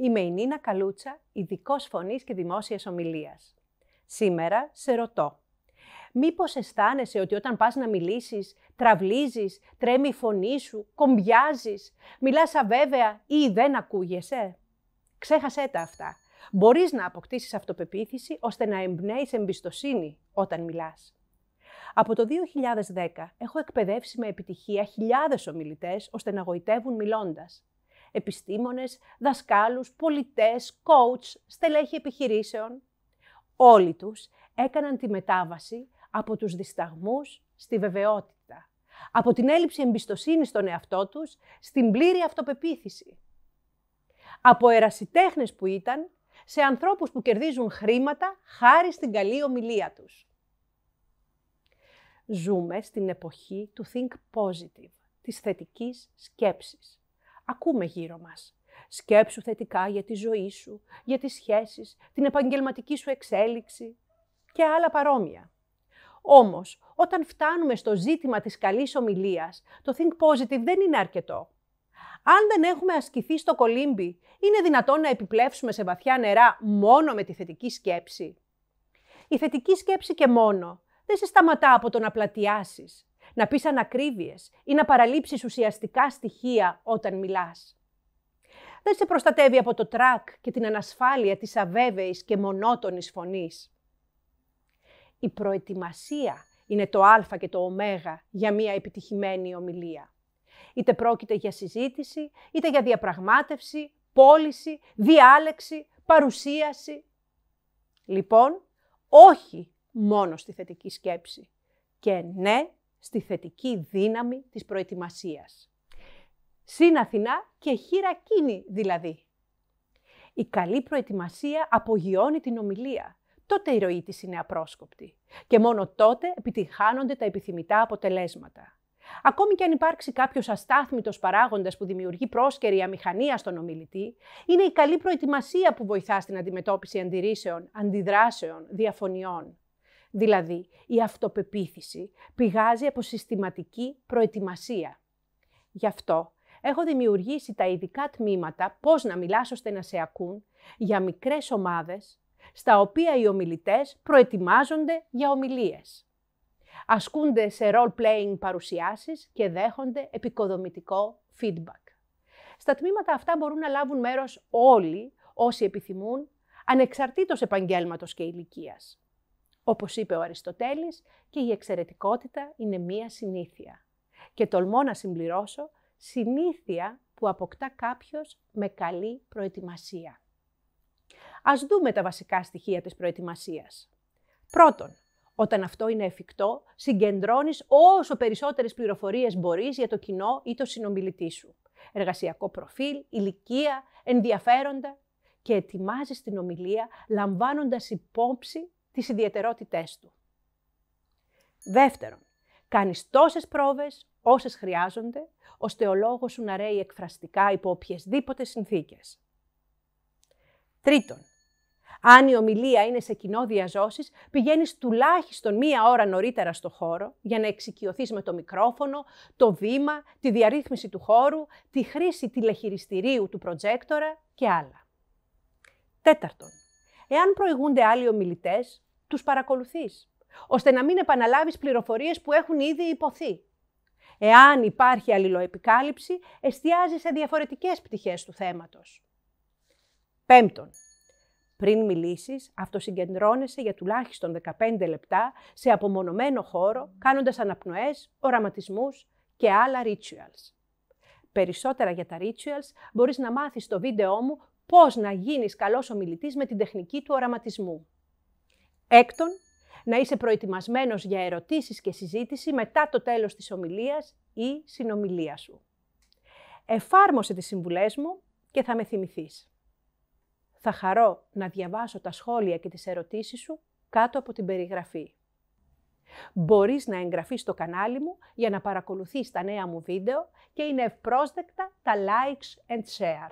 Είμαι η Νίνα Καλούτσα, ειδικός φωνής και δημόσιας ομιλίας. Σήμερα σε ρωτώ. Μήπως αισθάνεσαι ότι όταν πας να μιλήσεις, τραυλίζεις, τρέμει η φωνή σου, κομπιάζεις, μιλάς αβέβαια ή δεν ακούγεσαι; Ξέχασέ τα αυτά. Μπορείς να αποκτήσεις αυτοπεποίθηση ώστε να εμπνέεις εμπιστοσύνη όταν μιλάς. Από το 2010 έχω εκπαιδεύσει με επιτυχία χιλιάδες ομιλητές ώστε να γοητεύουν μιλώντας. Επιστήμονες, δασκάλους, πολιτές, coach, στελέχη επιχειρήσεων. Όλοι τους έκαναν τη μετάβαση από τους δισταγμούς στη βεβαιότητα. Από την έλλειψη εμπιστοσύνης στον εαυτό τους στην πλήρη αυτοπεποίθηση. Από ερασιτέχνες που ήταν σε ανθρώπους που κερδίζουν χρήματα χάρη στην καλή ομιλία τους. Ζούμε στην εποχή του think positive, της θετικής σκέψης. Ακούμε γύρω μας. Σκέψου θετικά για τη ζωή σου, για τις σχέσεις, την επαγγελματική σου εξέλιξη και άλλα παρόμοια. Όμως, όταν φτάνουμε στο ζήτημα της καλής ομιλίας, το think positive δεν είναι αρκετό. Αν δεν έχουμε ασκηθεί στο κολύμπι, είναι δυνατόν να επιπλέψουμε σε βαθιά νερά μόνο με τη θετική σκέψη. Η θετική σκέψη και μόνο δεν σε σταματά από το να πλατιάσεις, να πεις ανακρίβειες ή να παραλείψεις ουσιαστικά στοιχεία όταν μιλάς. Δεν σε προστατεύει από το τρακ και την ανασφάλεια της αβέβαιης και μονότονης φωνής. Η προετοιμασία είναι το α και το ω για μια επιτυχημένη ομιλία. Είτε πρόκειται για συζήτηση, είτε για διαπραγμάτευση, πώληση, διάλεξη, παρουσίαση. Λοιπόν, όχι μόνο στη θετική σκέψη και ναι στη θετική δύναμη της προετοιμασίας. Συν Αθηνά και χειρακίνη δηλαδή. Η καλή προετοιμασία απογειώνει την ομιλία. Τότε η ροή της είναι απρόσκοπτη. Και μόνο τότε επιτυγχάνονται τα επιθυμητά αποτελέσματα. Ακόμη και αν υπάρξει κάποιος αστάθμητος παράγοντας που δημιουργεί πρόσκαιρη αμηχανία στον ομιλητή, είναι η καλή προετοιμασία που βοηθά στην αντιμετώπιση αντιρρήσεων, αντιδράσεων, διαφωνιών. Δηλαδή, η αυτοπεποίθηση πηγάζει από συστηματική προετοιμασία. Γι' αυτό έχω δημιουργήσει τα ειδικά τμήματα πώς να μιλάς ώστε να σε ακούν για μικρές ομάδες, στα οποία οι ομιλητές προετοιμάζονται για ομιλίες. Ασκούνται σε role-playing παρουσιάσεις και δέχονται επικοδομητικό feedback. Στα τμήματα αυτά μπορούν να λάβουν μέρος όλοι όσοι επιθυμούν, ανεξαρτήτως επαγγέλματος και ηλικίας. Όπως είπε ο Αριστοτέλης, και η εξαιρετικότητα είναι μία συνήθεια. Και τολμώ να συμπληρώσω, συνήθεια που αποκτά κάποιος με καλή προετοιμασία. Ας δούμε τα βασικά στοιχεία της προετοιμασίας. Πρώτον, όταν αυτό είναι εφικτό, συγκεντρώνεις όσο περισσότερες πληροφορίες μπορείς για το κοινό ή το συνομιλητή σου. Εργασιακό προφίλ, ηλικία, ενδιαφέροντα και ετοιμάζεις την ομιλία λαμβάνοντας υπόψη τις ιδιαιτερότητές του. Δεύτερον, κάνεις τόσες πρόβες όσες χρειάζονται, ώστε ο λόγος σου να ρέει εκφραστικά υπό οποιασδήποτε συνθήκες. Τρίτον, αν η ομιλία είναι σε κοινό διαζώσεις, πηγαίνεις τουλάχιστον μία ώρα νωρίτερα στο χώρο για να εξοικειωθείς με το μικρόφωνο, το βήμα, τη διαρρύθμιση του χώρου, τη χρήση τηλεχειριστηρίου του προτζέκτορα και άλλα. Τέταρτον, εάν προηγούνται άλλοι ομιλητές, τους παρακολουθείς, ώστε να μην επαναλάβεις πληροφορίες που έχουν ήδη υποθεί. Εάν υπάρχει αλληλοεπικάλυψη, εστιάζει σε διαφορετικές πτυχές του θέματος. Πέμπτον, πριν μιλήσεις, αυτοσυγκεντρώνεσαι για τουλάχιστον 15 λεπτά σε απομονωμένο χώρο, κάνοντας αναπνοές, οραματισμούς και άλλα rituals. Περισσότερα για τα rituals μπορείς να μάθεις στο βίντεό μου πώς να γίνεις καλός ομιλητής με την τεχνική του οραματισμού. Έκτον, να είσαι προετοιμασμένος για ερωτήσεις και συζήτηση μετά το τέλος της ομιλίας ή συνομιλία σου. Εφάρμοσε τις συμβουλές μου και θα με θυμηθείς. Θα χαρώ να διαβάσω τα σχόλια και τις ερωτήσεις σου κάτω από την περιγραφή. Μπορείς να εγγραφείς στο κανάλι μου για να παρακολουθείς τα νέα μου βίντεο και είναι ευπρόσδεκτα τα likes and share.